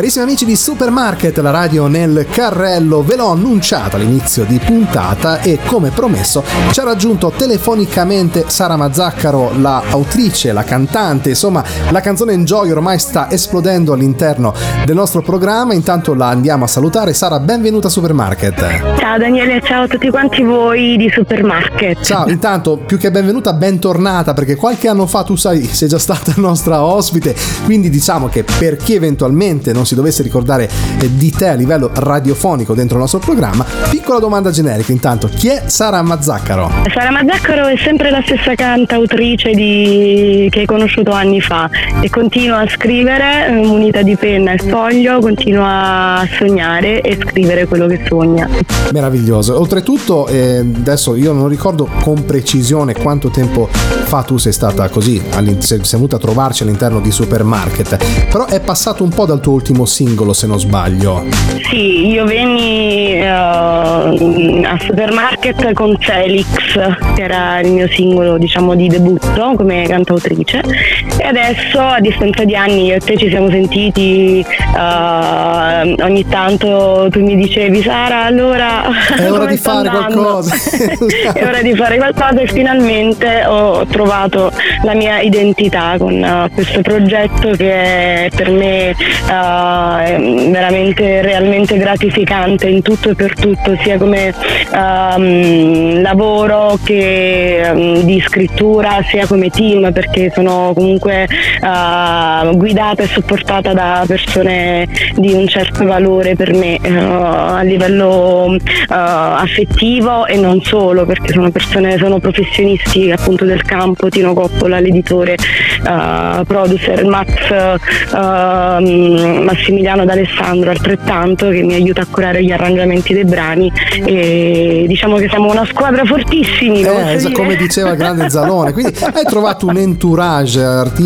Carissimi amici di Supermarket, la radio nel carrello, ve l'ho annunciata all'inizio di puntata e come promesso ci ha raggiunto telefonicamente Sara Mazzaccaro, la autrice, la cantante, insomma la canzone Enjoy ormai sta esplodendo all'interno del nostro programma, intanto la andiamo a salutare. Sara, benvenuta a Supermarket. Ciao Daniele, ciao a tutti quanti voi di Supermarket. Ciao, intanto più che benvenuta, bentornata perché qualche anno fa tu sai sei già stata nostra ospite, quindi diciamo che per chi eventualmente non si dovesse ricordare eh, di te a livello radiofonico dentro il nostro programma, piccola domanda generica intanto, chi è Sara Mazzaccaro? Sara Mazzaccaro è sempre la stessa cantautrice di... che hai conosciuto anni fa e continua a scrivere eh, munita di penna e foglio, continua a sognare e scrivere quello che sogna. Meraviglioso. Oltretutto, eh, adesso io non ricordo con precisione quanto tempo fa tu sei stata così, sei venuta a trovarci all'interno di Supermarket, però è passato un po' dal tuo ultimo singolo se non sbaglio. Sì, io venni uh, a Supermarket con Felix, che era il mio singolo diciamo di debutto come cantautrice e adesso a distanza di anni io e te ci siamo sentiti uh, ogni tanto tu mi dicevi Sara allora è ora di fare andando? qualcosa è ora di fare qualcosa e finalmente ho trovato la mia identità con uh, questo progetto che è per me uh, veramente realmente gratificante in tutto e per tutto sia come um, lavoro che um, di scrittura sia come team perché sono comunque uh, guidata e supportata da persone di un certo valore per me a livello affettivo e non solo perché sono persone sono professionisti appunto del campo Tino Coppola l'editore producer Max Massimiliano D'Alessandro altrettanto che mi aiuta a curare gli arrangiamenti dei brani. E diciamo che siamo una squadra fortissimi eh, come diceva il grande Zalone quindi hai trovato un entourage artistico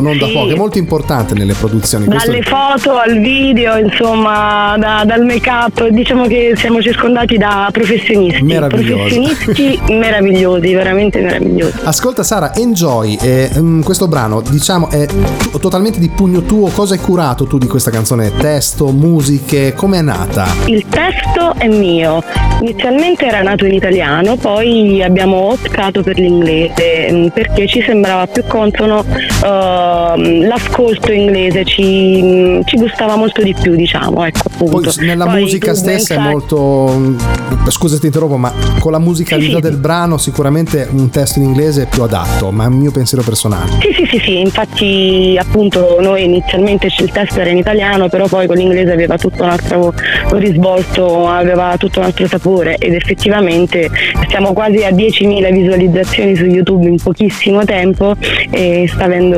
non da poco è molto importante nelle produzioni dalle Questo... foto al video insomma da, dal make up diciamo che siamo circondati da professionisti. Professionisti meravigliosi veramente meravigliosi. Ascolta Sara Enjoy eh, questo brano diciamo è t- totalmente di pugno tuo. Cosa hai curato tu di questa canzone? Testo musiche come è nata? Il testo è mio. Inizialmente era nato in italiano poi abbiamo optato per l'inglese mm, perché ci sembrava più consono uh, l'ascolto inglese ci, ci, gustava molto di più diciamo ecco appunto. poi nella poi musica stessa è molto scusa ti interrompo ma con la musicalità sì, del brano sicuramente un testo in inglese è più adatto ma è un mio pensiero personale sì sì sì sì infatti appunto noi inizialmente il testo era in italiano però poi con l'inglese aveva tutto un altro risvolto aveva tutto un altro sapore ed effettivamente siamo quasi a 10.000 visualizzazioni su YouTube in pochissimo tempo e sta avendo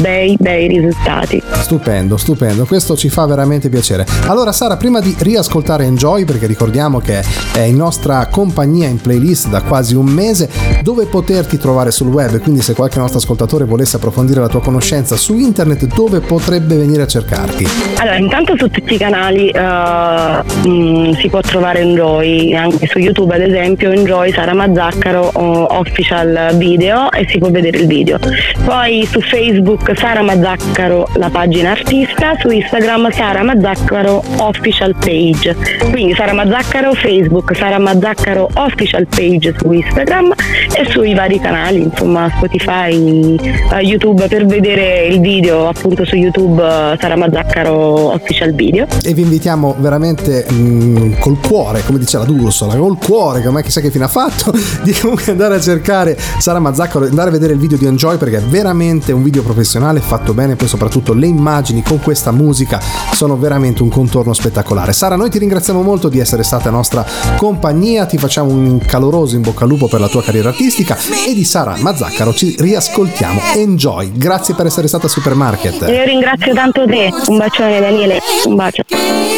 bei bei risultati. Stupendo, stupendo, questo ci fa veramente piacere. Allora Sara, prima di riascoltare Enjoy, perché ricordiamo che è in nostra compagnia in playlist da quasi un mese, dove poterti trovare sul web, quindi se qualche nostro ascoltatore volesse approfondire la tua conoscenza su internet, dove potrebbe venire a cercarti? Allora, intanto su tutti i canali uh, mh, si può trovare Enjoy, anche su YouTube ad esempio, Enjoy Sara Mazzaccaro official video e si può vedere il video. Poi su Facebook Sara Mazzaccaro la pagina artista, su Instagram Sara Mazzaccaro official page. Quindi Sara Mazzaccaro Facebook, Sara Mazzaccaro official page su Instagram e sui vari canali, insomma Spotify, uh, YouTube per vedere il video appunto su YouTube uh, Sara Mazzaccaro official video. E vi invitiamo veramente mh, mm, col cuore, come dice la D'Ursola, col cuore, che ormai chissà che fine ha fatto, di comunque andare a cercare Sara Mazzaccaro, andare a vedere il video di Enjoy perché è veramente un video professionale fatto bene, poi soprattutto le immagini con questa musica sono veramente un contorno spettacolare. Sara, noi ti ringraziamo molto di essere stata nostra compagnia, ti facciamo un caloroso in bocca al lupo per la tua carriera artistica e di Sara Mazzaccaro ci riascoltiamo. Enjoy, grazie per essere stata a Supermarket. Io ringrazio tanto te, un bacione Daniele, un bacio.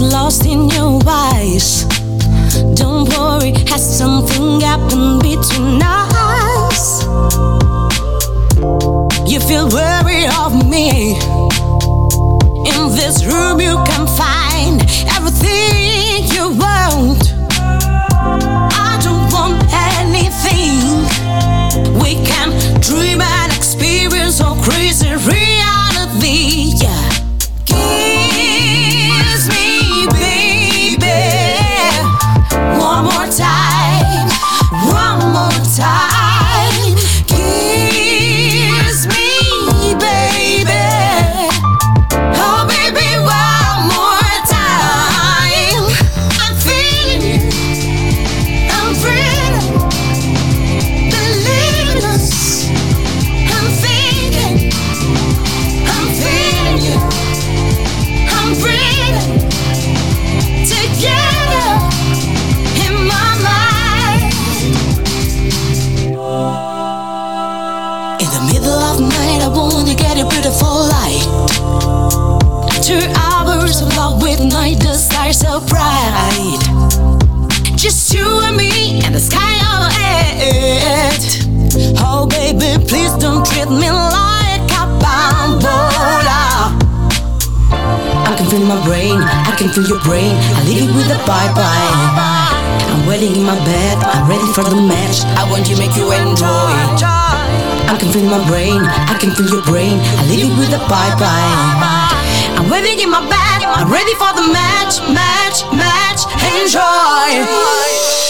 Got lost in your eyes. Don't worry, has something happened the middle of night, I wanna get a beautiful light. Two hours of love with night, the stars so bright. Just you and me and the sky overhead. Oh baby, please don't treat me like a bambola. I can feel my brain, I can feel your brain. I leave it with a bye bye. I'm waiting in my bed, I'm ready for the match. I want to make you enjoy. I can feel my brain, I can feel your brain. I leave it with a bye bye. I'm waiting in my bed, I'm ready for the match, match, match. Enjoy.